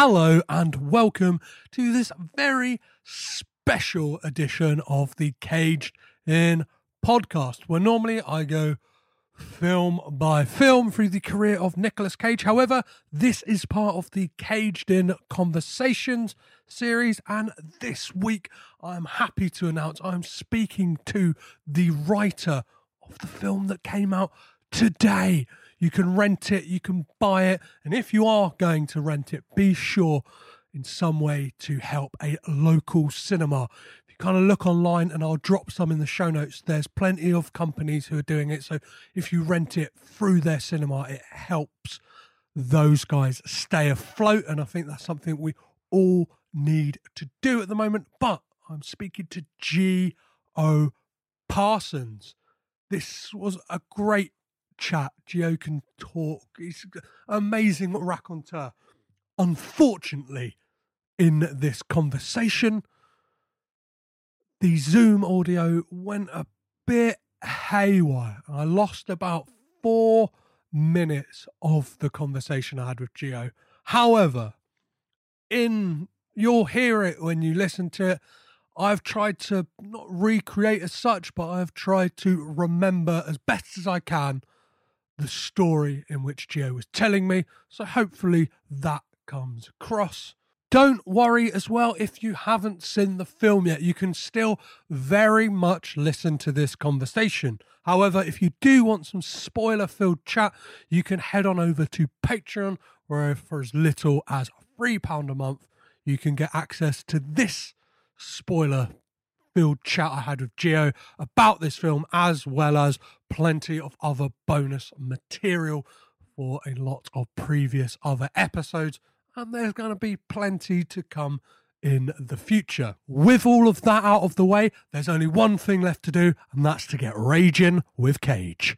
Hello and welcome to this very special edition of the Caged In podcast, where normally I go film by film through the career of Nicolas Cage. However, this is part of the Caged In Conversations series, and this week I'm happy to announce I'm speaking to the writer of the film that came out today. You can rent it, you can buy it, and if you are going to rent it, be sure in some way to help a local cinema. If you kind of look online, and I'll drop some in the show notes, there's plenty of companies who are doing it. So if you rent it through their cinema, it helps those guys stay afloat. And I think that's something we all need to do at the moment. But I'm speaking to G.O. Parsons. This was a great chat. Gio can talk. He's amazing raconteur. Unfortunately, in this conversation, the Zoom audio went a bit haywire. I lost about four minutes of the conversation I had with Gio. However, in you'll hear it when you listen to it. I've tried to not recreate as such, but I've tried to remember as best as I can the story in which Gio was telling me. So hopefully that comes across. Don't worry as well if you haven't seen the film yet. You can still very much listen to this conversation. However, if you do want some spoiler filled chat, you can head on over to Patreon, where for as little as £3 a month, you can get access to this spoiler filled chat I had with Gio about this film, as well as plenty of other bonus material for a lot of previous other episodes. And there's going to be plenty to come in the future. With all of that out of the way, there's only one thing left to do, and that's to get raging with Cage.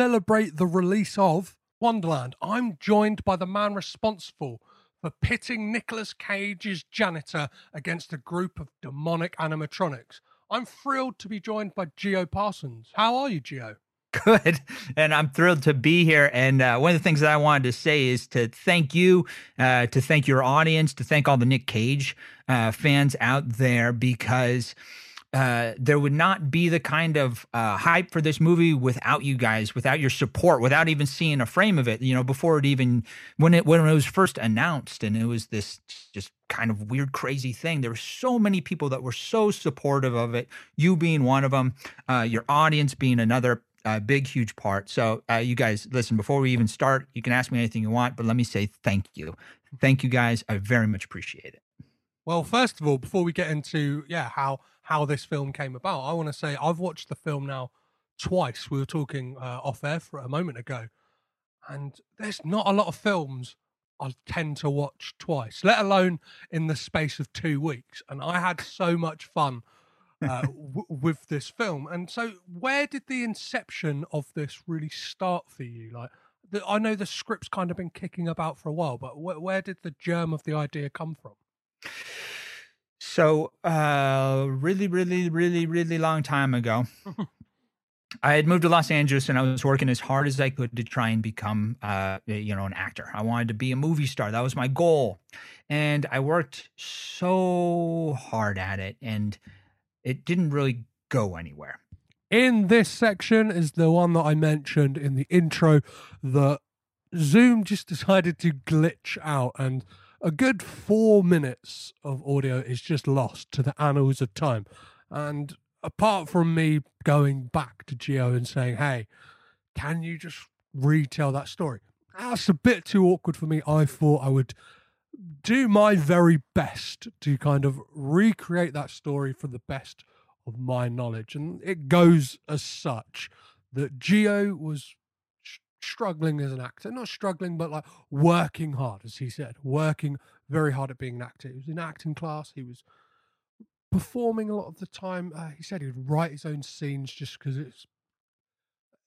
Celebrate the release of Wonderland, I'm joined by the man responsible for pitting Nicolas Cage's janitor against a group of demonic animatronics. I'm thrilled to be joined by Geo Parsons. How are you, Geo? Good. And I'm thrilled to be here. And uh, one of the things that I wanted to say is to thank you, uh, to thank your audience, to thank all the Nick Cage uh, fans out there because uh, there would not be the kind of uh, hype for this movie without you guys, without your support, without even seeing a frame of it. You know, before it even when it when it was first announced, and it was this just kind of weird, crazy thing. There were so many people that were so supportive of it. You being one of them, uh, your audience being another uh, big, huge part. So, uh, you guys, listen, before we even start, you can ask me anything you want, but let me say thank you. Thank you guys. I very much appreciate it. Well, first of all, before we get into, yeah, how how this film came about. I want to say I've watched the film now twice. We were talking uh, off air for a moment ago, and there's not a lot of films I tend to watch twice, let alone in the space of two weeks. And I had so much fun uh, w- with this film. And so, where did the inception of this really start for you? Like, the, I know the script's kind of been kicking about for a while, but wh- where did the germ of the idea come from? So, uh, really, really, really, really long time ago, I had moved to Los Angeles and I was working as hard as I could to try and become, uh, you know, an actor. I wanted to be a movie star. That was my goal. And I worked so hard at it and it didn't really go anywhere. In this section is the one that I mentioned in the intro that Zoom just decided to glitch out and a good four minutes of audio is just lost to the annals of time. And apart from me going back to Gio and saying, hey, can you just retell that story? That's a bit too awkward for me. I thought I would do my very best to kind of recreate that story for the best of my knowledge. And it goes as such that Gio was struggling as an actor, not struggling, but like working hard, as he said, working very hard at being an actor. He was in acting class. He was performing a lot of the time. Uh, he said he'd write his own scenes just because it's.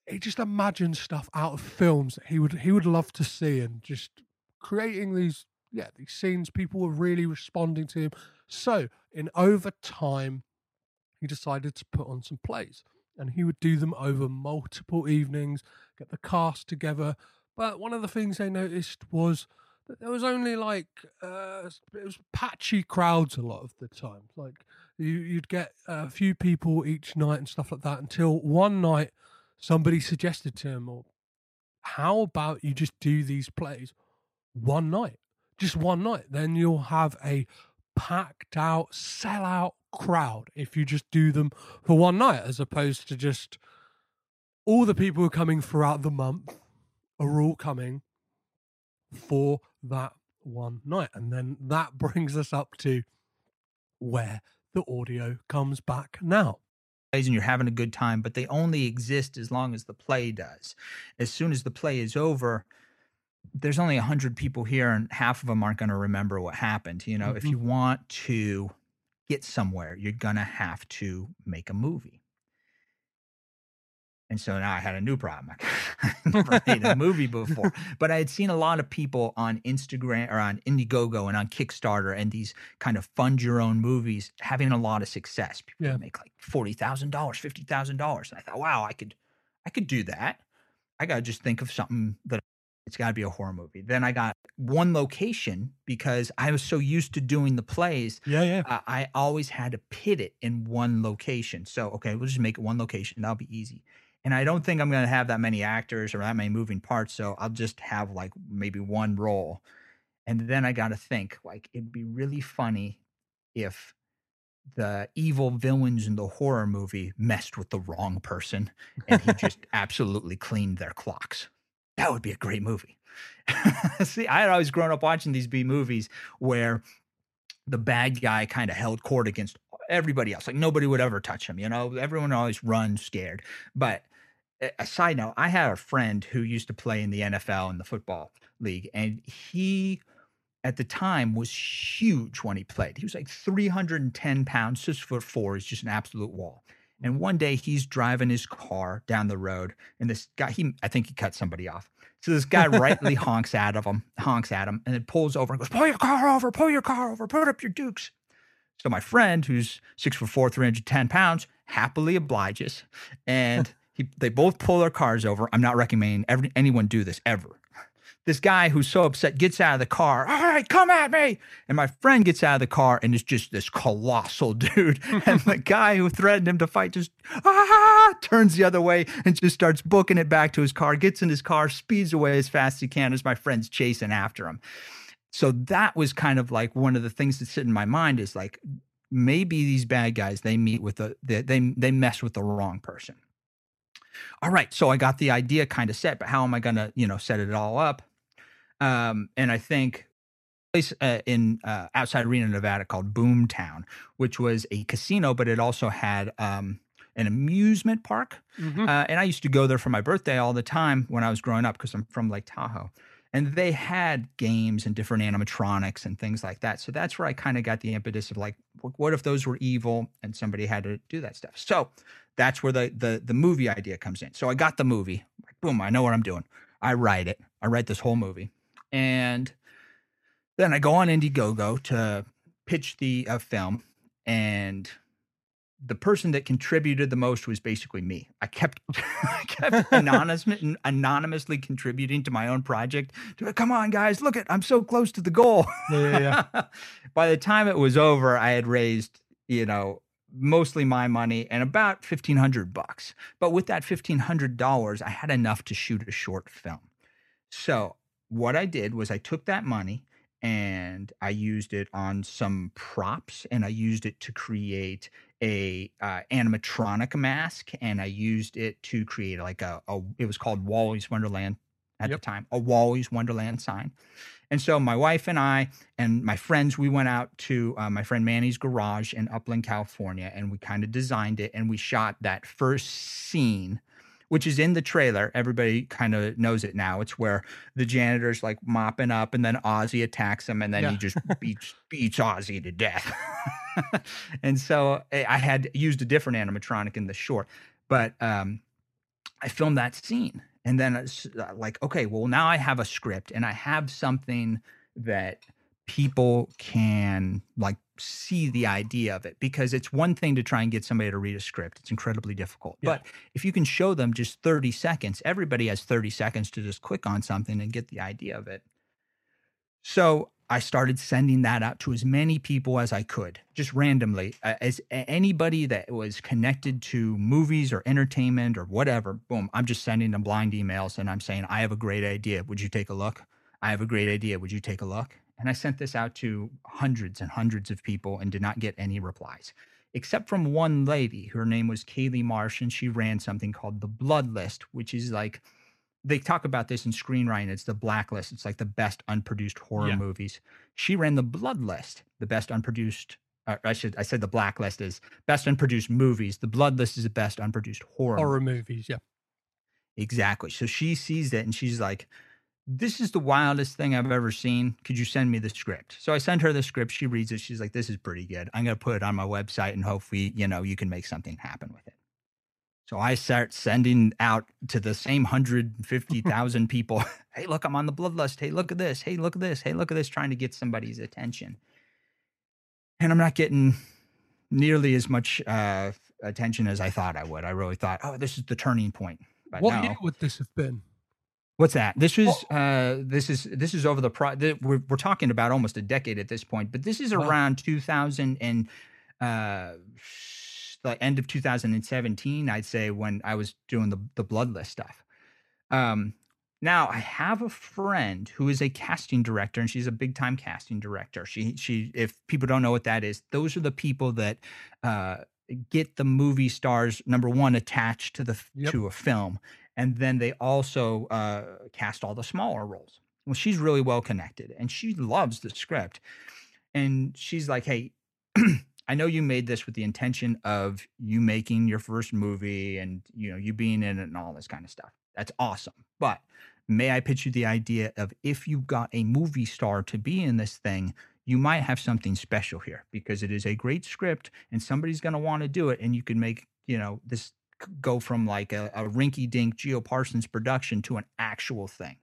He just imagined stuff out of films that he would he would love to see, and just creating these yeah these scenes. People were really responding to him. So in over time, he decided to put on some plays. And he would do them over multiple evenings, get the cast together. But one of the things they noticed was that there was only like uh, it was patchy crowds a lot of the time. Like you, you'd get a few people each night and stuff like that. Until one night, somebody suggested to him, "Or how about you just do these plays one night, just one night? Then you'll have a packed out, sellout crowd if you just do them for one night, as opposed to just all the people who are coming throughout the month are all coming for that one night. And then that brings us up to where the audio comes back now. And you're having a good time, but they only exist as long as the play does. As soon as the play is over, there's only 100 people here and half of them aren't going to remember what happened you know mm-hmm. if you want to get somewhere you're going to have to make a movie and so now I had a new problem. I never made a movie before, but I had seen a lot of people on Instagram or on Indiegogo and on Kickstarter and these kind of fund your own movies having a lot of success. People yeah. make like forty thousand dollars, fifty thousand dollars, and I thought, wow, I could, I could do that. I got to just think of something that it's got to be a horror movie. Then I got one location because I was so used to doing the plays. Yeah, yeah. Uh, I always had to pit it in one location. So, okay, we'll just make it one location. That'll be easy. And I don't think I'm going to have that many actors or that many moving parts. So I'll just have like maybe one role. And then I got to think like it'd be really funny if the evil villains in the horror movie messed with the wrong person and he just absolutely cleaned their clocks that would be a great movie. See, I had always grown up watching these B movies where the bad guy kind of held court against everybody else. Like nobody would ever touch him, you know? Everyone always runs scared. But a side note, I had a friend who used to play in the NFL in the football league, and he at the time was huge when he played. He was like 310 pounds, six foot four. He's just an absolute wall. And one day he's driving his car down the road, and this guy, he I think he cut somebody off. So this guy rightly honks at him, honks at him, and then pulls over and goes, "Pull your car over! Pull your car over! Put up your dukes!" So my friend, who's six foot four, three hundred ten pounds, happily obliges, and he, they both pull their cars over. I'm not recommending every, anyone do this ever this guy who's so upset gets out of the car. All right, come at me. And my friend gets out of the car and is just this colossal dude. and the guy who threatened him to fight just ah, turns the other way and just starts booking it back to his car, gets in his car, speeds away as fast as he can as my friend's chasing after him. So that was kind of like one of the things that sit in my mind is like maybe these bad guys they meet with the they they, they mess with the wrong person. All right, so I got the idea kind of set, but how am I going to, you know, set it all up? Um, and I think place uh, in uh, outside Reno, Nevada called Boomtown, which was a casino, but it also had um, an amusement park. Mm-hmm. Uh, and I used to go there for my birthday all the time when I was growing up because I'm from Lake Tahoe. And they had games and different animatronics and things like that. So that's where I kind of got the impetus of like, what if those were evil and somebody had to do that stuff? So that's where the the the movie idea comes in. So I got the movie. Boom, I know what I'm doing. I write it. I write this whole movie. And then I go on Indiegogo to pitch the uh, film, and the person that contributed the most was basically me. I kept, I kept anonymous, anonymously contributing to my own project. To, Come on, guys, look at I'm so close to the goal. Yeah, yeah, yeah. By the time it was over, I had raised, you know, mostly my money and about fifteen hundred bucks. But with that fifteen hundred dollars, I had enough to shoot a short film. So what I did was I took that money and I used it on some props and I used it to create a uh, animatronic mask and I used it to create like a, a it was called Wally's Wonderland at yep. the time, a Wally's Wonderland sign. And so my wife and I and my friends, we went out to uh, my friend Manny's garage in Upland, California, and we kind of designed it and we shot that first scene which is in the trailer. Everybody kind of knows it now. It's where the janitor's like mopping up, and then Ozzy attacks him, and then yeah. he just beats beats Ozzy to death. and so eh, I had used a different animatronic in the short, but um, I filmed that scene, and then it's uh, like, okay, well now I have a script, and I have something that people can like see the idea of it because it's one thing to try and get somebody to read a script. It's incredibly difficult. Yeah. But if you can show them just 30 seconds, everybody has 30 seconds to just click on something and get the idea of it. So I started sending that out to as many people as I could, just randomly. As anybody that was connected to movies or entertainment or whatever, boom, I'm just sending them blind emails and I'm saying, I have a great idea. Would you take a look? I have a great idea. Would you take a look? And I sent this out to hundreds and hundreds of people and did not get any replies, except from one lady. Her name was Kailey Marsh, and she ran something called the Blood List, which is like they talk about this in screenwriting. It's the blacklist. It's like the best unproduced horror Yeah. movies. She ran the Blood List, the best unproduced. Uh, I should I said the blacklist is best unproduced movies. The Blood List is the best unproduced horror. Horror movies, yeah. Exactly. So she sees it and she's like, this is the wildest thing I've ever seen. Could you send me the script? So I send her the script. She reads it. She's like, this is pretty good. I'm going to put it on my website and hopefully, you know, you can make something happen with it. So I start sending out to the same 150,000 people, hey, look, I'm on the blood list. Hey, look at this. Hey, look at this. Hey, look at this, trying to get somebody's attention. And I'm not getting nearly as much uh, attention as I thought I would. I really thought, oh, this is the turning point. But what no. year would this have been? What's that? This was uh this is this is over the pro th- we're we're talking about almost a decade at this point, but this is Wow. around 2000 and uh the end of 2017, I'd say when I was doing the the Blood List stuff. Um now I have a friend who is a casting director and she's a big time casting director. She she if people don't know what that is, those are the people that uh get the movie stars number 1 attached to the Yep. to a film and then they also uh, cast all the smaller roles. Well, she's really well connected, and she loves the script. And she's like, "Hey, I know you made this with the intention of you making your first movie, and you know you being in it and all this kind of stuff. That's awesome. But may I pitch you the idea of if you got a movie star to be in this thing?" You might have something special here because it is a great script and somebody's going to want to do it. And you can make, you know, this go from like a, a rinky dink Geo Parsons production to an actual thing.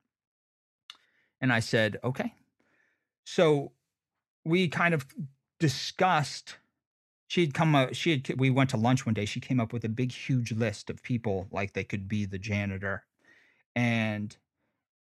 And I said, okay. So we kind of discussed. She'd come. Uh, she had. We went to lunch one day. She came up with a big, huge list of people like they could be the janitor, and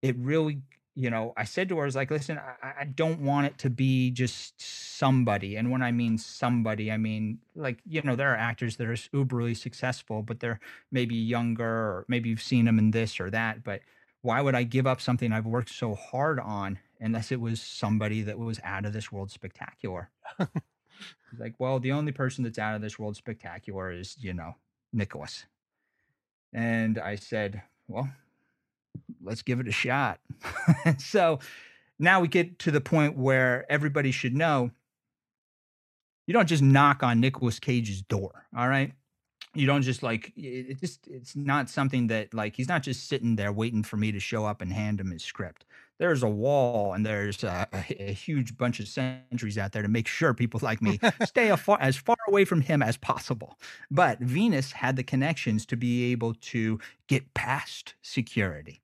it really, you know, I said to her, "I was like, listen, I, I don't want it to be just somebody. And when I mean somebody, I mean like, you know, there are actors that are uberly successful, but they're maybe younger, or maybe you've seen them in this or that. But why would I give up something I've worked so hard on unless it was somebody that was out of this world spectacular? He's like, well, the only person that's out of this world spectacular is, you know, Nicolas. And I said, well, let's give it a shot. so now we get to the point where everybody should know you don't just knock on Nicolas Cage's door, all right? You don't just like it just it's not something that like he's not just sitting there waiting for me to show up and hand him his script. There's a wall and there's a, a, a huge bunch of sentries out there to make sure people like me stay a far, as far away from him as possible. But Venus had the connections to be able to get past security.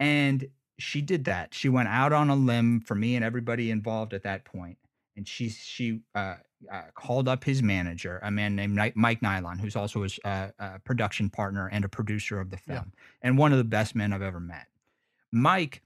And she did that. She went out on a limb for me and everybody involved at that point. And she she uh, uh, called up his manager, a man named Mike Nilon, who's also his uh, uh, production partner and a producer of the Yeah. film, and one of the best men I've ever met. Mike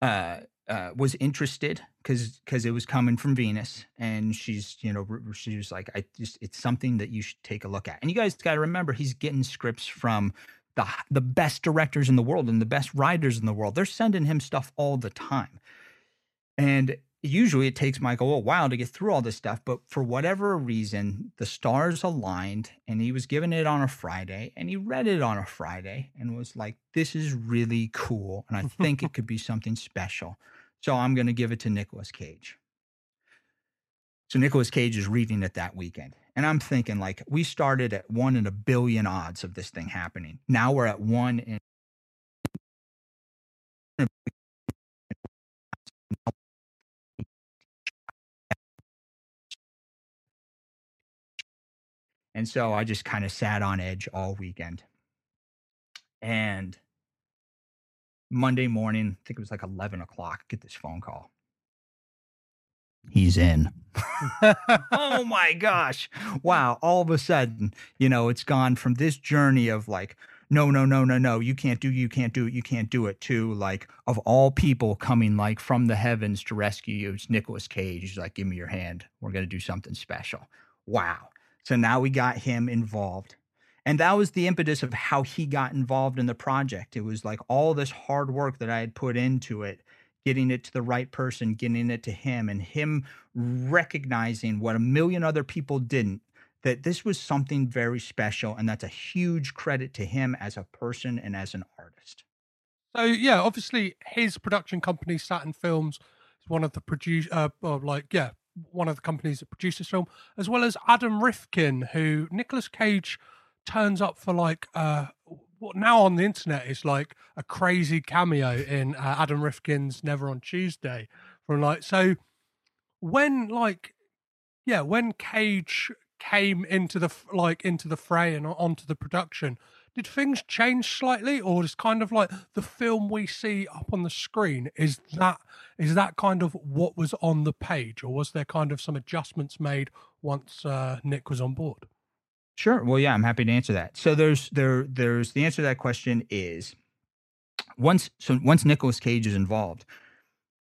uh, uh, was interested because because it was coming from Venus, and she's you know she was like, I just it's something that you should take a look at. And you guys got to remember, he's getting scripts from the the best directors in the world and the best writers in the world. They're sending him stuff all the time, and usually it takes Michael a while to get through all this stuff. But for whatever reason, the stars aligned, and he was given it on a Friday, and he read it on a Friday, and was like, "This is really cool, and I think it could be something special." So I'm going to give it to Nicolas Cage. So Nicolas Cage is reading it that weekend. And I'm thinking like we started at one in a billion odds of this thing happening. Now we're at one in And so I just kind of sat on edge all weekend. And Monday morning, I think it was like 11 o'clock, get this phone call. He's in. oh my gosh. Wow. All of a sudden, you know, it's gone from this journey of like, no, no, no, no, no, you can't do, you can't do it, you can't do it, to like, of all people coming like from the heavens to rescue you, it's Nicolas Cage. He's like, give me your hand. We're going to do something special. Wow. So now we got him involved. And that was the impetus of how he got involved in the project. It was like all this hard work that I had put into it getting it to the right person, getting it to him, and him recognizing what a million other people didn't that this was something very special. And that's a huge credit to him as a person and as an artist. So, yeah, obviously his production company, Saturn Films, is one of the produce, uh, like, yeah, one of the companies that produced this film, as well as Adam Rifkin, who Nicolas Cage turns up for like uh what now on the internet is like a crazy cameo in uh, Adam Rifkin's Never on Tuesday from like so when like yeah when Cage came into the like into the fray and onto the production did things change slightly? Or is kind of like the film we see up on the screen is that is that kind of what was on the page? Or was there kind of some adjustments made once uh, Nick was on board Sure. Well, yeah, I'm happy to answer that. So there's there there's the answer to that question is once so once Nicolas Cage is involved,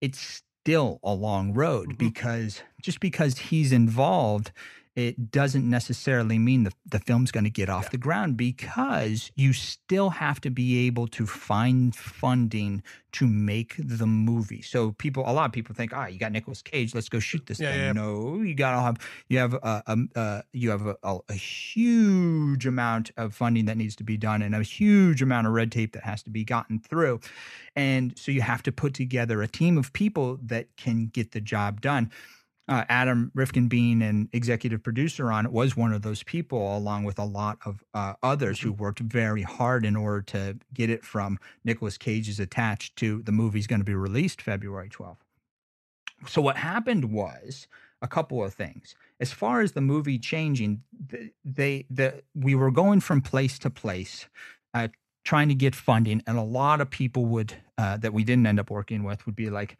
it's still a long road mm-hmm. because just because he's involved it doesn't necessarily mean the, the film's going to get off yeah. the ground because you still have to be able to find funding to make the movie. So people, a lot of people think, ah, you got Nicolas Cage, let's go shoot this yeah, thing. Yeah. No, you got to have you have a, a, a you have a, a, huge amount of funding that needs to be done and a huge amount of red tape that has to be gotten through, and so you have to put together a team of people that can get the job done uh, Adam Rifkin being an executive producer on it was one of those people, along with a lot of uh, others who mm-hmm. worked very hard in order to get it from Nicolas Cage's attached to the movie's going to be released February 12th. So what happened was a couple of things. As far as the movie changing, they the we were going from place to place, uh, trying to get funding, and a lot of people would uh, that we didn't end up working with would be like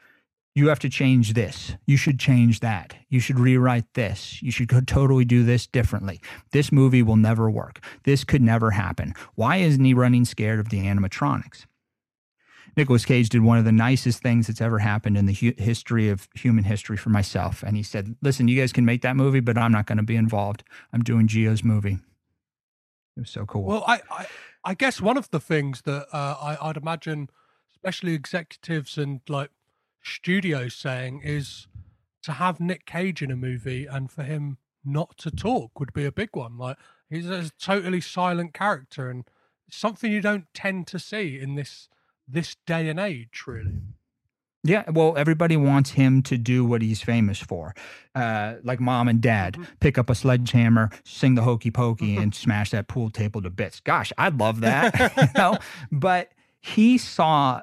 you have to change this. You should change that. You should rewrite this. You should totally do this differently. This movie will never work. This could never happen. Why isn't he running scared of the animatronics? Nicolas Cage did one of the nicest things that's ever happened in the hu- history of human history for myself. And he said, Listen, you guys can make that movie, but I'm not going to be involved. I'm doing Geo's movie. It was so cool. Well, I, I, I guess one of the things that uh, I, I'd imagine, especially executives and like studio saying is to have Nick Cage in a movie and for him not to talk would be a big one. Like he's a totally silent character and something you don't tend to see in this this day and age, really. Yeah, well, everybody wants him to do what he's famous for, uh, like mom and dad mm-hmm. pick up a sledgehammer, sing the hokey pokey, and smash that pool table to bits. Gosh, I'd love that, you know. But he saw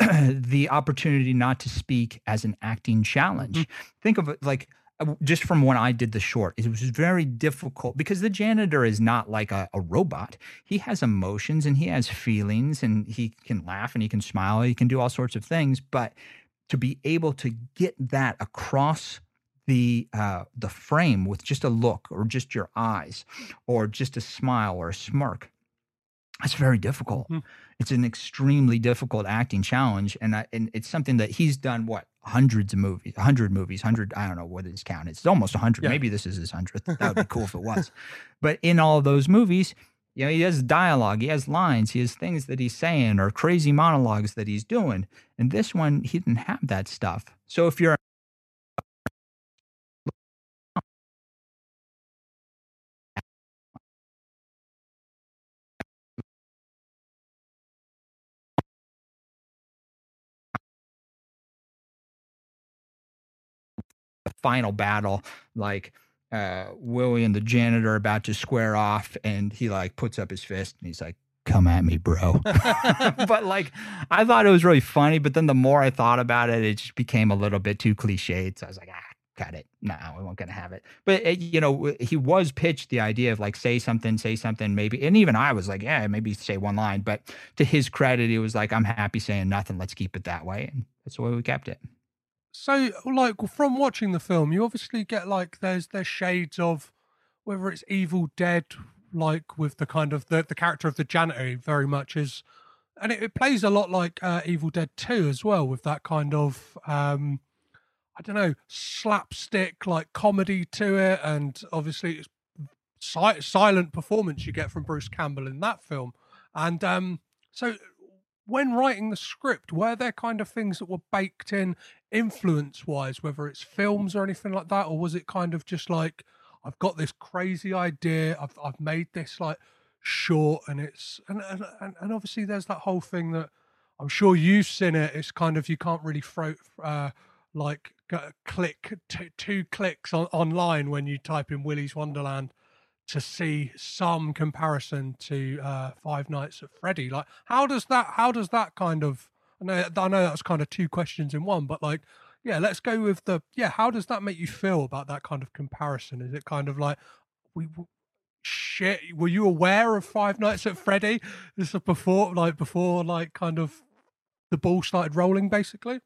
the opportunity not to speak as an acting challenge. Mm-hmm. Think of it like uh, just from when I did the short, it was very difficult because the janitor is not like a, a, robot. He has emotions and he has feelings and he can laugh and he can smile. He can do all sorts of things. But to be able to get that across the uh, the frame with just a look or just your eyes or just a smile or a smirk, that's very difficult. Mm-hmm it's an extremely difficult acting challenge, and I, and it's something that he's done what hundreds of movies, hundred movies, hundred I don't know what his count. It's almost hundred. Yeah. Maybe this is his hundredth. That would be cool if it was. But in all those movies, you know, he has dialogue, he has lines, he has things that he's saying or crazy monologues that he's doing. And this one, he didn't have that stuff. So if you're final battle, like uh, Willy and the janitor about to square off, and he like puts up his fist and he's like, "Come at me, bro." but like, I thought it was really funny, but then the more I thought about it, it just became a little bit too cliched. So I was like, ah. Cut it. No, we weren't going to have it. But it, you know, he was pitched the idea of like say something, say something, maybe. And even I was like, yeah, maybe say one line. But to his credit, he was like, I'm happy saying nothing. Let's keep it that way. And that's the way we kept it. So like from watching the film, you obviously get like there's there's shades of whether it's Evil Dead, like with the kind of the the character of the janitor very much is, and it, it plays a lot like uh, Evil Dead Two as well with that kind of um I don't know slapstick like comedy to it, and obviously it's si- silent performance you get from Bruce Campbell in that film, and um so when writing the script, were there kind of things that were baked in influence wise, whether it's films or anything like that, or was it kind of just like I've got this crazy idea, I've I've made this like short, and it's and and and obviously there's that whole thing that I'm sure you've seen it. It's kind of you can't really throw uh, like click t- two clicks on, online when you type in Willy's Wonderland to see some comparison to uh, Five Nights at Freddy. Like, how does that? How does that kind of? I know, I know that's kind of two questions in one, but like, yeah, let's go with the yeah. How does that make you feel about that kind of comparison? Is it kind of like we? Shit, were you aware of Five Nights at Freddy? This is before, like before, like kind of the ball started rolling, basically.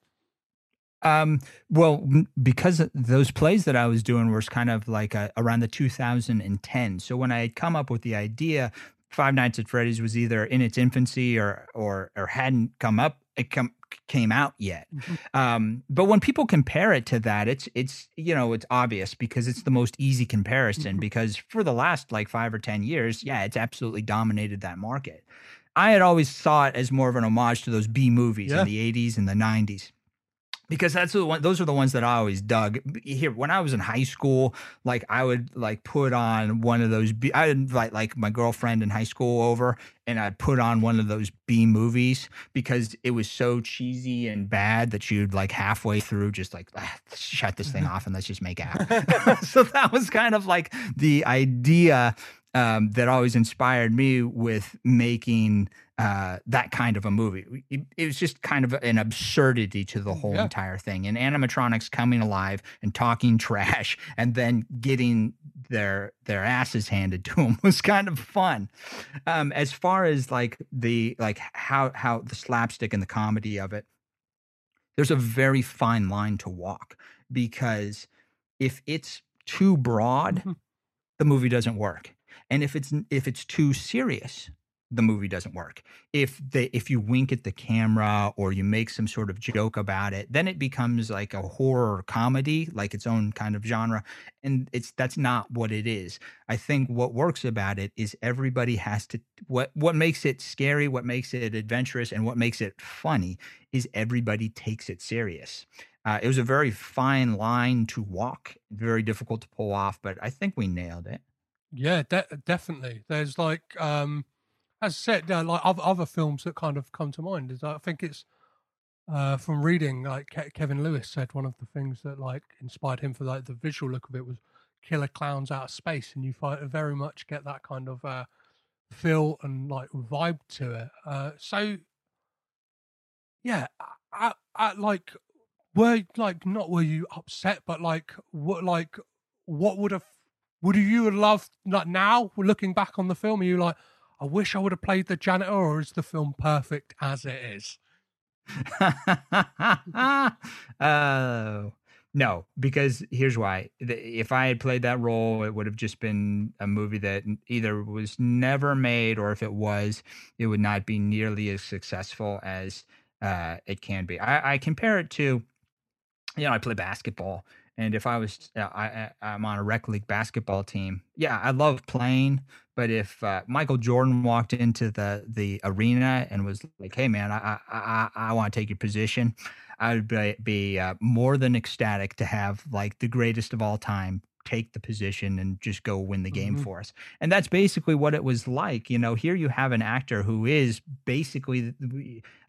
Um, well, because those plays that I was doing was kind of like a, around the 2010. So when I had come up with the idea, Five Nights at Freddy's was either in its infancy or or or hadn't come up. It come came out yet. Mm-hmm. Um, but when people compare it to that, it's it's you know it's obvious because it's the most easy comparison. Mm-hmm. Because for the last like five or ten years, yeah, it's absolutely dominated that market. I had always saw it as more of an homage to those B movies yeah. in the 80s and the 90s because that's the one those are the ones that I always dug. Here when I was in high school like I would like put on one of those B, I would invite like my girlfriend in high school over and I'd put on one of those B movies because it was so cheesy and bad that you'd like halfway through just like ah, shut this thing off and let's just make out. So that was kind of like the idea um, that always inspired me with making uh, that kind of a movie. It, it, was just kind of an absurdity to the whole yeah. entire thing. And animatronics coming alive and talking trash and then getting their their asses handed to them was kind of fun. Um, as far as like the like how how the slapstick and the comedy of it, there's a very fine line to walk because if it's too broad, mm-hmm. the movie doesn't work and if it's if it's too serious the movie doesn't work. If they if you wink at the camera or you make some sort of joke about it then it becomes like a horror comedy like its own kind of genre and it's that's not what it is. I think what works about it is everybody has to what what makes it scary what makes it adventurous and what makes it funny is everybody takes it serious. Uh, it was a very fine line to walk very difficult to pull off but i think we nailed it. Yeah, de- definitely. There's like, um, as said, yeah, like other, other films that kind of come to mind is I think it's uh, from reading like Ke- Kevin Lewis said one of the things that like inspired him for like the visual look of it was killer clowns out of space, and you find, very much get that kind of uh, feel and like vibe to it. Uh, so yeah, like were like not were you upset, but like what like what would have would you have loved like now looking back on the film? Are you like, I wish I would have played the janitor, or is the film perfect as it is? oh no, because here's why: if I had played that role, it would have just been a movie that either was never made, or if it was, it would not be nearly as successful as uh, it can be. I, I compare it to, you know, I play basketball, and if I was, uh, I, I'm on a rec league basketball team. Yeah, I love playing. But if uh, Michael Jordan walked into the the arena and was like, "Hey, man, I I I, I want to take your position," I would be, be uh, more than ecstatic to have like the greatest of all time take the position and just go win the game mm-hmm. for us. And that's basically what it was like. You know, here you have an actor who is basically,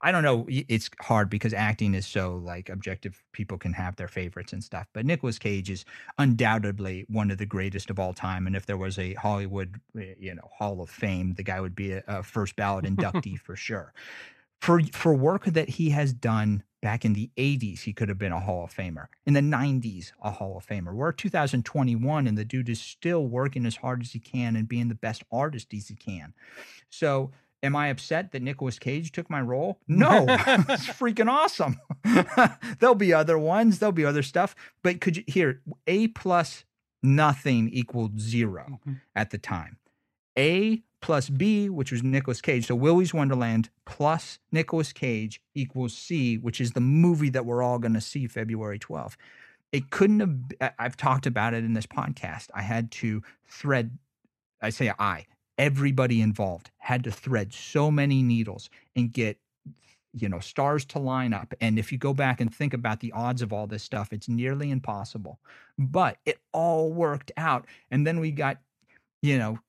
I don't know, it's hard because acting is so like objective. People can have their favorites and stuff. But Nicolas Cage is undoubtedly one of the greatest of all time. And if there was a Hollywood, eh, you know, Hall of Fame, the guy would be a, a first ballot inductee for sure. For, for work that he has done Back in the 80s, he could have been a Hall of Famer. In the 90s, a Hall of Famer. We're 2021, and the dude is still working as hard as he can and being the best artist as he can. So, am I upset that Nicolas Cage took my role? No, it's freaking awesome. there'll be other ones, there'll be other stuff. But could you here A plus nothing equaled 0 Mhm. at the time. A plus B, which was Nicolas Cage. So Willy's Wonderland plus Nicolas Cage equals C, which is the movie that we're all going to see February 12th. It couldn't have, I've talked about it in this podcast. I had to thread, I say I, everybody involved had to thread so many needles and get you know stars to line up and if you go back and think about the odds of all this stuff it's nearly impossible but it all worked out and then we got you know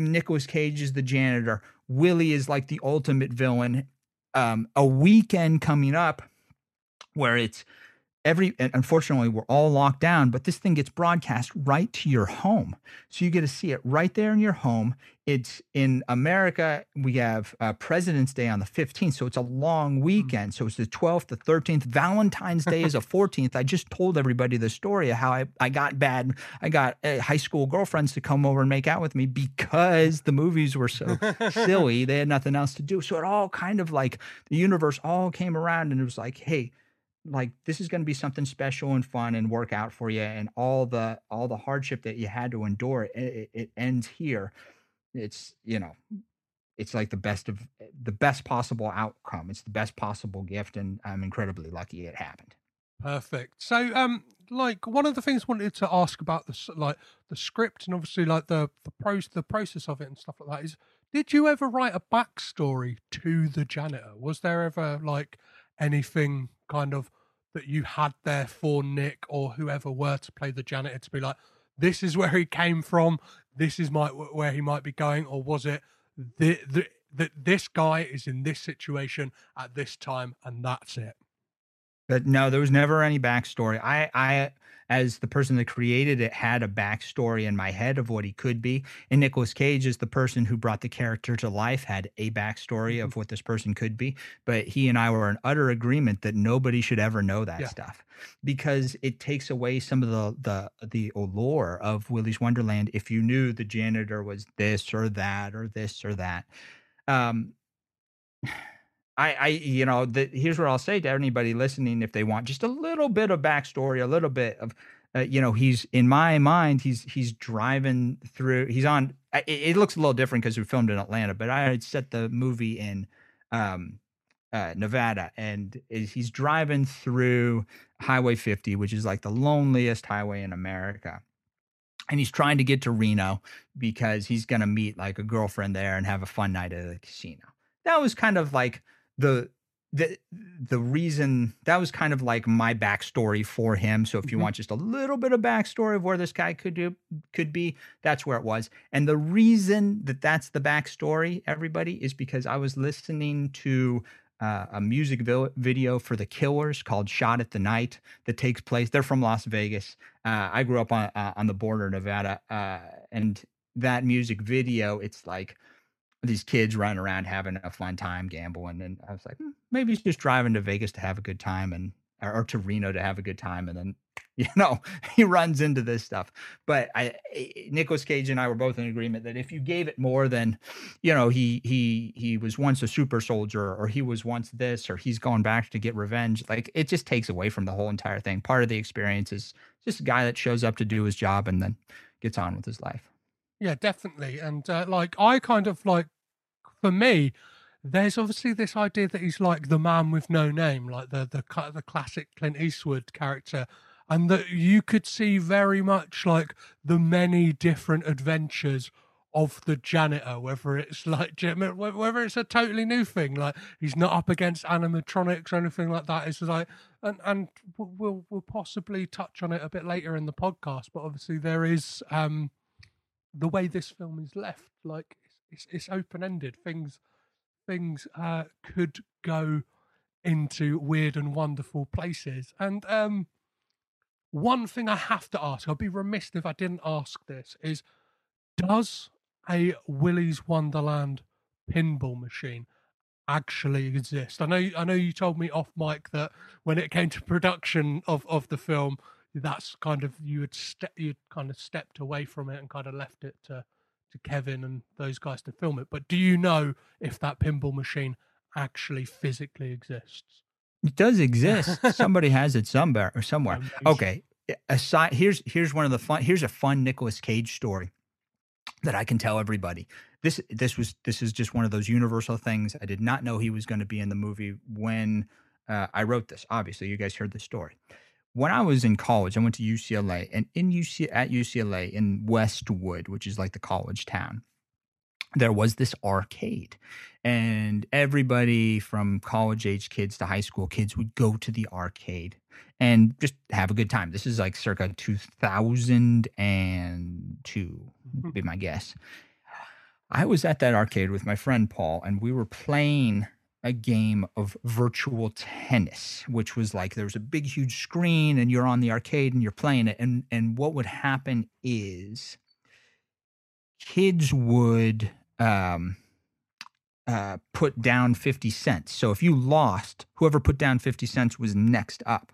Nicolas Cage is the janitor. Willy is like the ultimate villain. Um a weekend coming up where it's every unfortunately we're all locked down but this thing gets broadcast right to your home. So you get to see it right there in your home. It's in america we have uh, president's day on the 15th so it's a long weekend. So it's the 12th the 13th valentine's day is a 14th i just told everybody the story of how i, I got bad. I got uh, high school girlfriends to come over and make out with me because the movies were so silly. They had nothing else to do. So it all kind of like the universe all came around and it was like hey like this is going to be something special and fun and work out for you and all the all the hardship that you had to endure it, it, ends here it's you know it's like the best of the best possible outcome it's the best possible gift and i'm incredibly lucky it happened Perfect. So, um, like one of the things I wanted to ask about the like the script and obviously like the the pros the process of it and stuff like that is, did you ever write a backstory to the janitor? Was there ever like anything kind of that you had there for Nick or whoever were to play the janitor to be like, this is where he came from, this is my where he might be going, or was it that this guy is in this situation at this time and that's it? But no, there was never any backstory. I, I, as the person that created it, had a backstory in my head of what he could be. And Nicolas Cage as the person who brought the character to life, had a backstory of what this person could be. But he and I were in utter agreement that nobody should ever know that Yeah. stuff because it takes away some of the the the allure of Willy's Wonderland. If you knew the janitor was this or that or this or that. Um, I, I, you know, the, here's what I'll say to anybody listening: if they want just a little bit of backstory, a little bit of, uh, you know, he's in my mind, he's he's driving through. He's on. It, it looks a little different because we filmed in Atlanta, but I had set the movie in um, uh, Nevada, and he's driving through Highway 50, which is like the loneliest highway in America. And he's trying to get to Reno because he's going to meet like a girlfriend there and have a fun night at the casino. That was kind of like the the the reason that was kind of like my backstory for him. So if you Mhm. want just a little bit of backstory of where this guy could do could be, that's where it was. And the reason that that's the backstory, everybody, is because I was listening to uh, a music vi- video for the Killers called "Shot at the Night" that takes place. They're from Las Vegas. Uh, I grew up on uh, on the border of Nevada, uh, and that music video, it's like these kids running around having a fun time gambling, and I was like, hmm, maybe he's just driving to Vegas to have a good time, and or, or to Reno to have a good time, and then you know he runs into this stuff. But I, Nicolas Cage and I were both in agreement that if you gave it more than, you know, he he he was once a super soldier, or he was once this, or he's going back to get revenge, like it just takes away from the whole entire thing. Part of the experience is just a guy that shows up to do his job and then gets on with his life. Yeah, definitely. And uh, like, I kind of like, for me, there's obviously this idea that he's like the man with no name, like the the the classic Clint Eastwood character, and that you could see very much like the many different adventures of the janitor, whether it's like whether it's a totally new thing, like he's not up against animatronics or anything like that. It's like, and and we'll, we'll possibly touch on it a bit later in the podcast, but obviously there is um the way this film is left like it's it's, open ended things things uh could go into weird and wonderful places. And um one thing i have to ask i'd be remiss if i didn't ask this is does a willy's wonderland pinball machine actually exist? I know i know you told me off mic that when it came to production of of the film that's kind of you had ste- you'd kind of stepped away from it and kind of left it to to Kevin and those guys to film it. But do you know if that pinball machine actually physically exists? It does exist. Somebody has it somewhere or somewhere. Amazing. Okay. Aside here's here's one of the fun here's a fun Nicolas Cage story that I can tell everybody. This this was this is just one of those universal things. I did not know he was going to be in the movie when uh, I wrote this. Obviously, you guys heard the story. When I was in college, I went to UCLA, and in UC at UCLA in Westwood, which is like the college town, there was this arcade. And everybody from college age kids to high school kids would go to the arcade and just have a good time. This is like circa 2002 mm-hmm. be my guess. I was at that arcade with my friend paul and we were playing a game of virtual tennis which was like there was a big huge screen and you're on the arcade and you're playing it and and what would happen is kids would um, uh, put down 50 cents. So if you lost, whoever put down 50 cents was next up.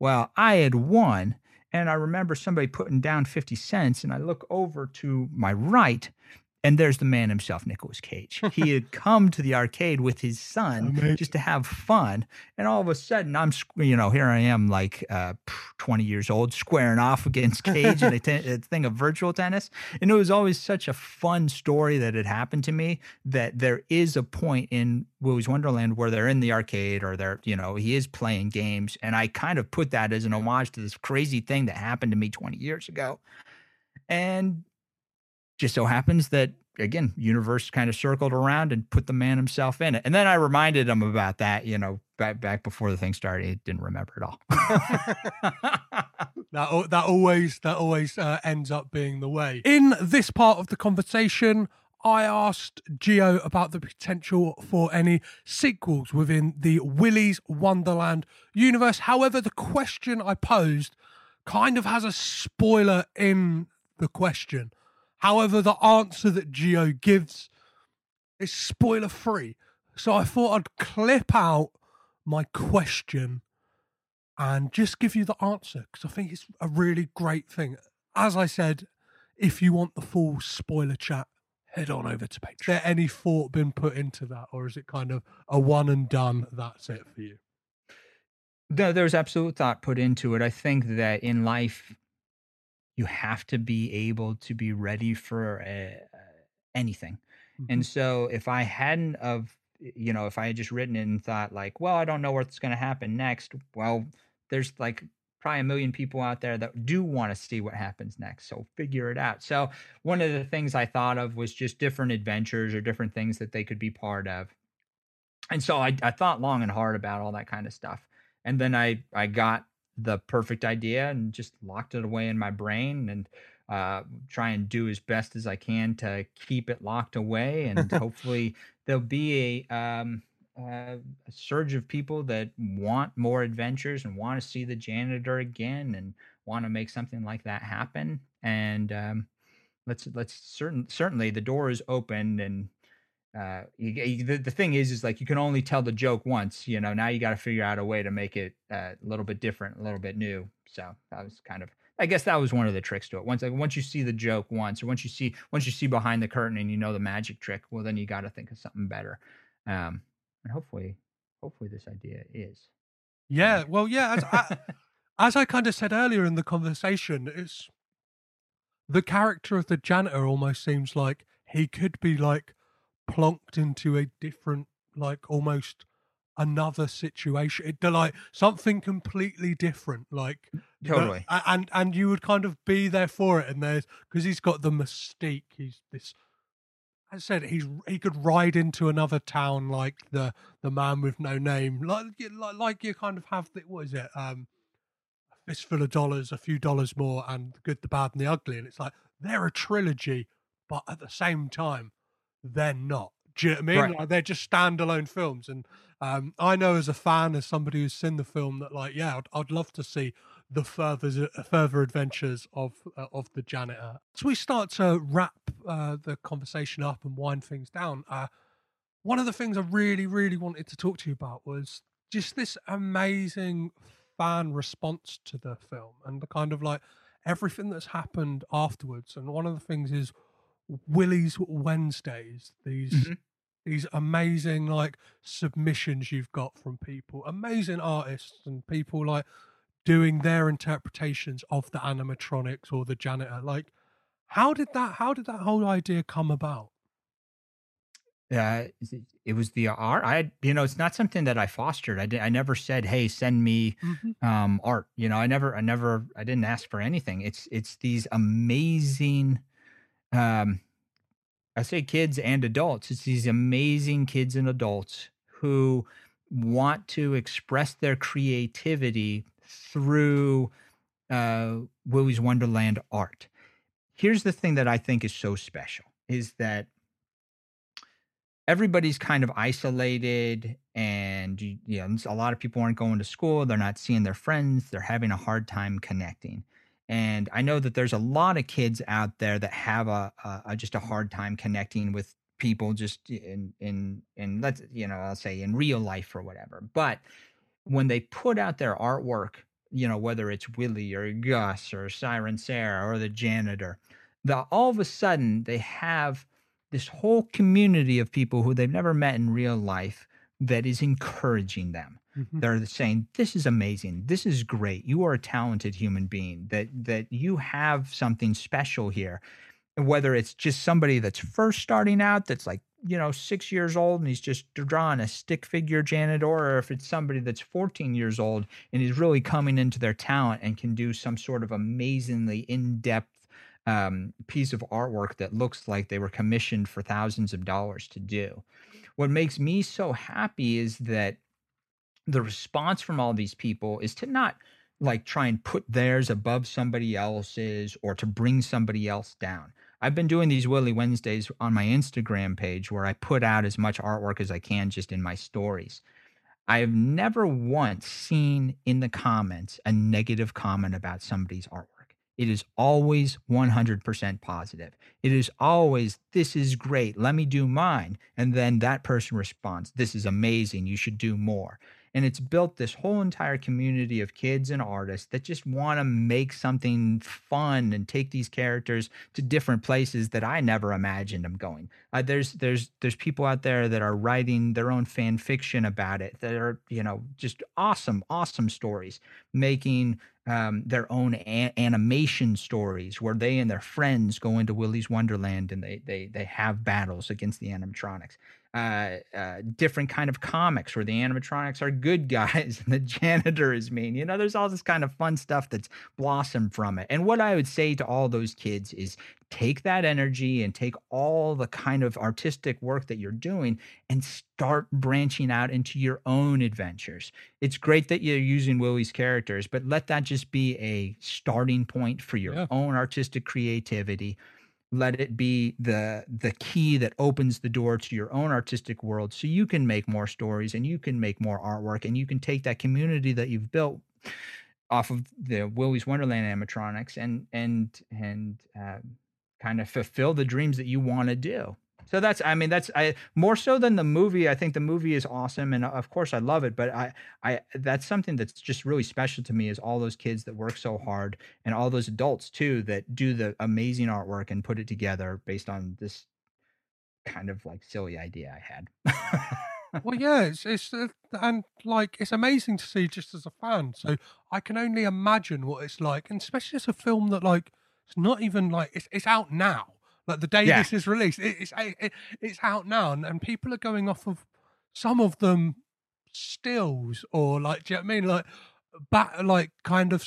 Well, I had won, and I remember somebody putting down 50 cents, and I look over to my right, and there's the man himself, Nicolas Cage. He had come to the arcade with his son Amazing. just to have fun, and all of a sudden, I'm, you know, here I am, like uh, 20 years old, squaring off against Cage in a, ten- a thing of virtual tennis, and it was always such a fun story that had happened to me that there is a point in Willy's Wonderland where they're in the arcade or they're, you know, he is playing games, and I kind of put that as an homage to this crazy thing that happened to me 20 years ago, and just so happens that again universe kind of circled around and put the man himself in it and then i reminded him about that you know back back before the thing started he didn't remember it all that that always that always uh, ends up being the way. In this part of the conversation, I asked Geo about the potential for any sequels within the Willy's Wonderland universe. However, the question I posed kind of has a spoiler in the question. However, the answer that Geo gives is spoiler free. So I thought I'd clip out my question and just give you the answer because I think it's a really great thing. As I said, if you want the full spoiler chat, head on over to Patreon. Is there any thought been put into that, or is it kind of a one and done? That's it for you. No, there's absolute thought put into it. I think that in life, you have to be able to be ready for uh, anything. And so, if I hadn't of, you know, if I had just written it and thought like, well, I don't know what's going to happen next. Well, there's like probably a million people out there that do want to see what happens next. So figure it out. So one of the things I thought of was just different adventures or different things that they could be part of. And so I, I thought long and hard about all that kind of stuff. And then I, I got the perfect idea and just locked it away in my brain and uh, try and do as best as I can to keep it locked away. And hopefully there'll be a, um, uh, a surge of people that want more adventures and want to see the janitor again and want to make something like that happen. And um, let's let's certain certainly the door is open and uh, you, you, the, the thing is is like you can only tell the joke once. You know now you got to figure out a way to make it uh, a little bit different, a little bit new. So that was kind of I guess that was one of the tricks to it. Once like, once you see the joke once, or once you see once you see behind the curtain and you know the magic trick, well then you got to think of something better. Um, and hopefully, hopefully this idea is. Yeah, well, yeah. As I, as I kind of said earlier in the conversation, it's the character of the janitor almost seems like he could be like plonked into a different, like almost another situation. It, like something completely different, like Totally. and and you would kind of be there for it. And there's because he's got the mystique. He's this. I said he's he could ride into another town like the the man with no name, like like, like you kind of have the what is it? Um, a fistful of dollars, a few dollars more, and the good, the bad, and the ugly. And it's like they're a trilogy, but at the same time, they're not. Do you know what I mean? Right. Like they're just standalone films. And um, I know as a fan, as somebody who's seen the film, that like, yeah, I'd, I'd love to see the further further adventures of uh, of the janitor. As we start to wrap uh, the conversation up and wind things down, uh, one of the things I really, really wanted to talk to you about was just this amazing fan response to the film and the kind of like everything that's happened afterwards. And one of the things is Willy's Wednesdays, these Mhm. these amazing like submissions you've got from people, amazing artists and people like doing their interpretations of the animatronics or the janitor. Like, how did that? How did that whole idea come about? uh, it was the art. I, you know, it's not something that I fostered. I did. I never said, "Hey, send me Mm-hmm. um, art." You know, I never, I never, I didn't ask for anything. It's, it's these amazing, um, I say kids and adults. It's these amazing kids and adults who want to express their creativity through uh, Willy's Wonderland art. Here's the thing that I think is so special: is that everybody's kind of isolated and you know a lot of people aren't going to school they're not seeing their friends they're having a hard time connecting and i know that there's a lot of kids out there that have a, a, a just a hard time connecting with people just in in in let's you know i'll say in real life or whatever but when they put out their artwork you know whether it's Willy or gus or siren sarah or the janitor the all of a sudden they have this whole community of people who they've never met in real life that is encouraging them. Mhm. They're saying, "This is amazing. This is great. You are a talented human being. That that you have something special here." And whether it's just somebody that's first starting out, that's like you know six years old and he's just drawing a stick figure janitor, or if it's somebody that's 14 years old and is really coming into their talent and can do some sort of amazingly in-depth um, piece of artwork that looks like they were commissioned for thousands of dollars to do. What makes me so happy is that the response from all these people is to not like try and put theirs above somebody else's or to bring somebody else down. I've been doing these Willy Wednesdays on my Instagram page where I put out as much artwork as I can just in my stories. I have never once seen in the comments a negative comment about somebody's artwork. It is always 100% positive. It is always, this is great. Let me do mine. And then that person responds, this is amazing. You should do more. And it's built this whole entire community of kids and artists that just want to make something fun and take these characters to different places that I never imagined them going. Uh, there's there's there's people out there that are writing their own fan fiction about it that are you know just awesome awesome stories, making um, their own a- animation stories where they and their friends go into Willy's Wonderland and they they they have battles against the animatronics. Uh, uh, different kind of comics where the animatronics are good guys and the janitor is mean. You know, there's all this kind of fun stuff that's blossomed from it. And what I would say to all those kids is take that energy and take all the kind of artistic work that you're doing and start branching out into your own adventures. It's great that you're using Willy's characters, but let that just be a starting point for your Yeah. own artistic creativity. Let it be the the key that opens the door to your own artistic world so you can make more stories and you can make more artwork and you can take that community that you've built off of the Willy's Wonderland animatronics and and and uh, kind of fulfill the dreams that you want to do. So that's I mean that's I more so than the movie. I think the movie is awesome and of course I love it, but I I that's something that's just really special to me is all those kids that work so hard and all those adults too that do the amazing artwork and put it together based on this kind of like silly idea I had. well, yeah, it's it's uh, and like it's amazing to see just as a fan. So I can only imagine what it's like, and especially as a film that like it's not even like it's it's out now. Like the day Yeah. this is released, it, it's it, it's out now, and, and people are going off of some of them stills or like do you know what I mean like back like kind of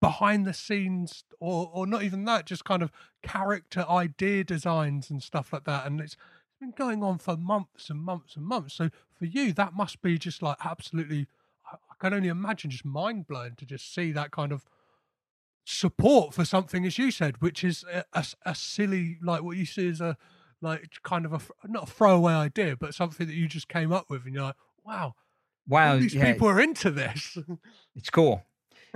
behind the scenes or or not even that just kind of character idea designs and stuff like that and it's been going on for months and months and months so for you that must be just like absolutely i I can only imagine just mind blowing to just see that kind of support for something as you said which is a silly like what you see as a like kind of a not a throwaway idea but something that you just came up with and you're like wow wow, these yeah, people are into this it's cool.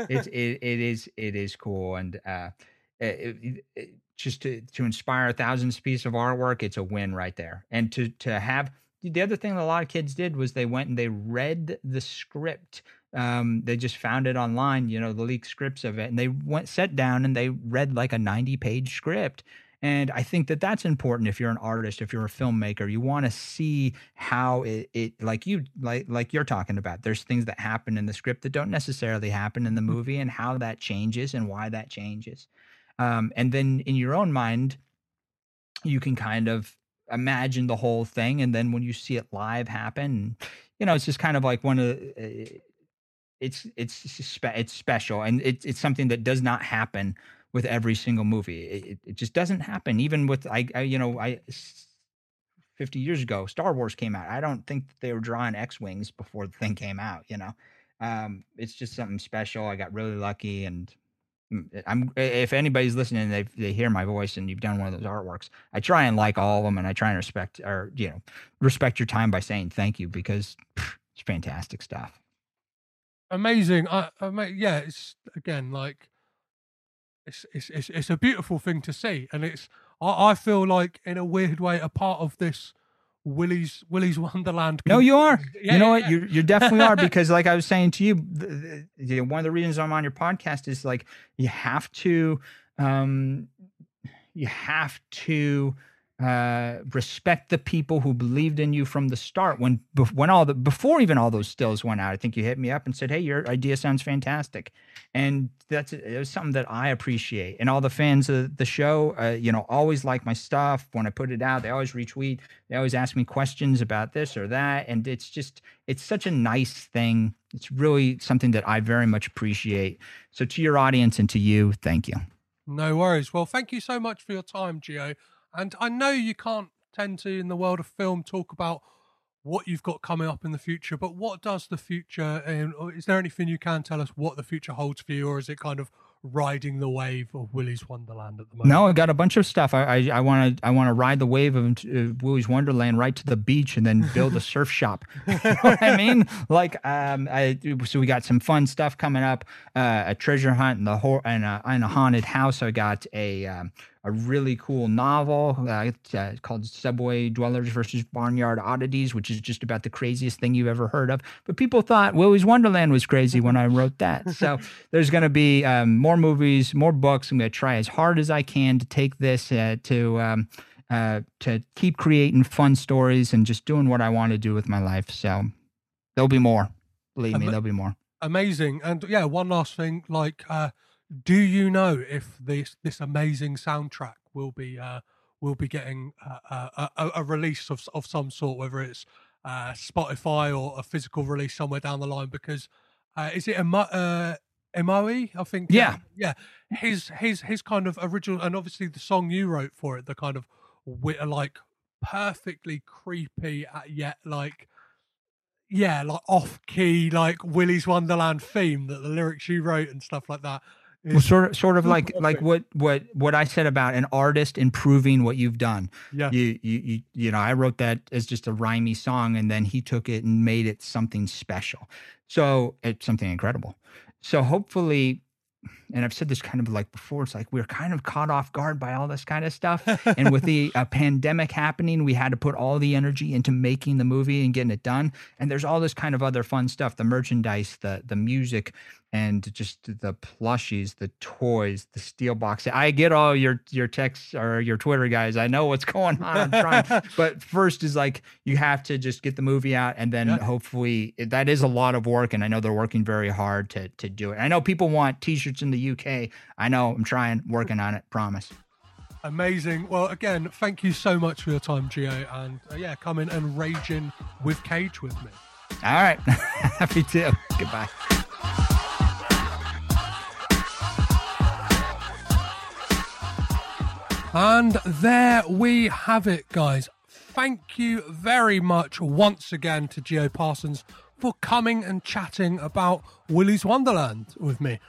It's it, it is it is cool and uh it, it- it- just to to inspire thousands of pieces of artwork it's a win right there and to to have the other thing that a lot of kids did was they went and they read the script um they just found it online you know the leaked scripts of it and they went sat down and they read like a 90 page script And I think that that's important if you're an artist, if you're a filmmaker, you want to see how it, it, like you, like, like you're talking about, there's things that happen in the script that don't necessarily happen in the movie and how that changes and why that changes. Um, and then in your own mind, you can kind of imagine the whole thing. And then when you see it live happen, you know, it's just kind of like one of, uh, it's, it's, spe- it's special and it's, it's something that does not happen with every single movie. It, it just doesn't happen. Even with I, I, you know, I 50 years ago, Star Wars came out. I don't think they were drawing X wings before the thing came out. You know, um, it's just something special. I got really lucky, and mm, I'm if anybody's listening, they they hear my voice, and you've done one of those artworks. I try and like all of them, and I try and respect or you know respect your time by saying thank you because pff, it's fantastic stuff. Amazing. I, I mean, yeah, it's again like it's, it's it's it's a beautiful thing to see, and it's I, I feel like in a weird way a part of this Willy's Willy's Wonderland. No, you are. Yeah, you know yeah, what? You you definitely are because, like I was saying to you, the, the, one of the reasons I'm on your podcast is like you have to, um, you have to uh, respect the people who believed in you from the start. When when all the before even all those stills went out, I think you hit me up and said, "Hey, your idea sounds fantastic," and that's it was something that I appreciate. And all the fans of the show, uh, you know, always like my stuff when I put it out. They always retweet. They always ask me questions about this or that, and it's just it's such a nice thing. It's really something that I very much appreciate. So to your audience and to you, thank you. No worries. Well, thank you so much for your time, Gio. And I know you can't tend to, in the world of film, talk about what you've got coming up in the future, but what does the future, is there anything you can tell us what the future holds for you, or is it kind of riding the wave of Willy's Wonderland at the moment? No, I've got a bunch of stuff. I I want to I want to ride the wave of uh, Willy's Wonderland right to the beach and then build a surf shop. you know what I mean? Like um, I so we got some fun stuff coming up. Uh, a treasure hunt and the whole and a, and a haunted house. I got a um, a really cool novel uh, uh, called Subway Dwellers versus Barnyard Oddities, which is just about the craziest thing you've ever heard of. But people thought Willy's Wonderland was crazy when I wrote that. So there's going to be um, more movies, more books. I'm going to try as hard as I can to take this uh, to. Um, uh, to keep creating fun stories and just doing what I want to do with my life. So there'll be more. Believe me, there'll be more. Amazing. And yeah, one last thing, like uh, do you know if this this amazing soundtrack will be uh, will be getting uh, a, a, release of of some sort, whether it's uh, Spotify or a physical release somewhere down the line? Because uh, is it a uh, Emoi? I think. Yeah, yeah. His his his kind of original, and obviously the song you wrote for it, the kind of like perfectly creepy yet like yeah, like off key, like Willy's Wonderland theme that the lyrics you wrote and stuff like that. Well, sort of, sort of like like what what what I said about an artist improving what you've done. Yeah. You you you you know, I wrote that as just a rhymey song, and then he took it and made it something special. So it's something incredible. So hopefully, and I've said this kind of like before, it's like we are kind of caught off guard by all this kind of stuff. and with the uh, pandemic happening, we had to put all the energy into making the movie and getting it done. And there's all this kind of other fun stuff, the merchandise, the the music, and just the plushies, the toys, the steel box. I get all your your texts or your Twitter guys. I know what's going on. I'm trying, but first is like you have to just get the movie out, and then yeah. hopefully that is a lot of work, and I know they're working very hard to to do it. I know people want T-shirts in the UK. I know I'm trying, working on it. Promise. Amazing. Well, again, thank you so much for your time, Gio, and uh, yeah, come in and raging with Cage with me. All right, happy to. Goodbye. And there we have it, guys. Thank you very much once again to Gio Parsons for coming and chatting about Willy's Wonderland with me.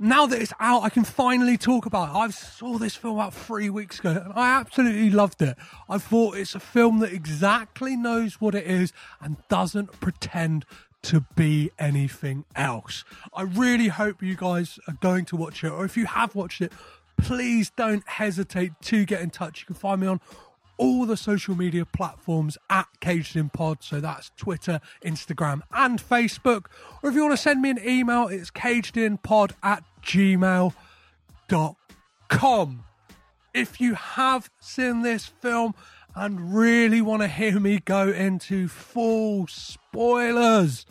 Now that it's out, I can finally talk about it. I saw this film about three weeks ago and I absolutely loved it. I thought it's a film that exactly knows what it is and doesn't pretend to be anything else. I really hope you guys are going to watch it, or if you have watched it, please don't hesitate to get in touch. You can find me on all the social media platforms at Caged In Pod. So that's Twitter, Instagram, and Facebook. Or if you want to send me an email, it's cagedinpod at gmail.com. if you have seen this film and really want to hear me go into full spoilers,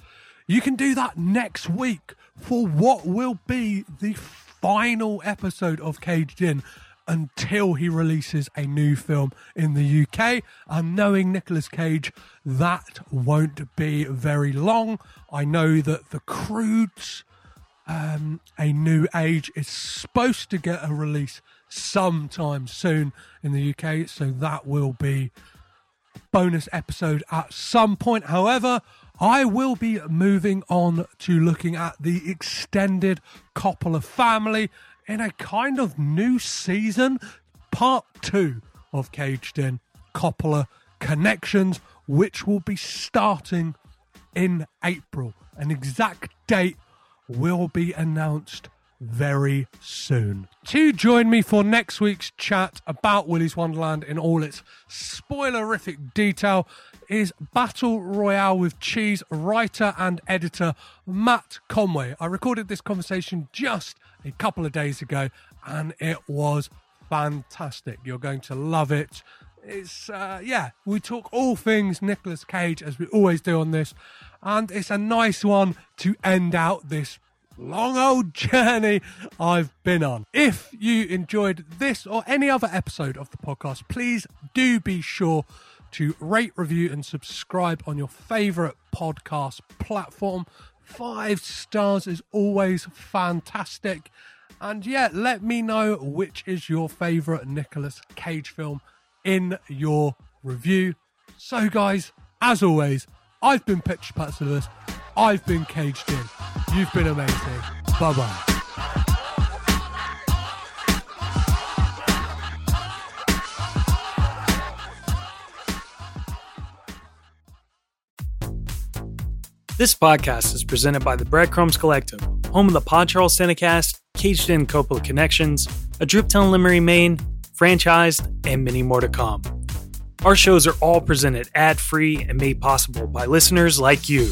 you can do that next week for what will be the final episode of Caged In until he releases a new film in the UK. And knowing Nicolas Cage, that won't be very long. I know that The Croods, um, A New Age, is supposed to get a release sometime soon in the UK, so that will be bonus episode at some point. However, I will be moving on to looking at the extended Coppola family in a kind of new season, part two of Caged In Coppola Connections, which will be starting in April. An exact date will be announced very soon. To join me for next week's chat about Willy's Wonderland in all its spoilerific detail is Battle Royale with Cheese writer and editor Matt Conway. I recorded this conversation just a couple of days ago and it was fantastic. You're going to love it. It's, uh, yeah, we talk all things Nicolas Cage as we always do on this, and it's a nice one to end out this long old journey I've been on. If you enjoyed this or any other episode of the podcast, please do be sure to rate, review, and subscribe on your favorite podcast platform. Five stars is always fantastic. And yeah, let me know which is your favorite Nicolas Cage film in your review. So, guys, as always, I've been Petros Patsilus. I've been caged in. You've been amazing. Bye bye. This podcast is presented by the Breadcrumbs Collective, home of the Pod Charles Cinecast, Caged In Coppola Connections, A Driptown Limerick, Maine, Franchised, and many more to come. Our shows are all presented ad free and made possible by listeners like you.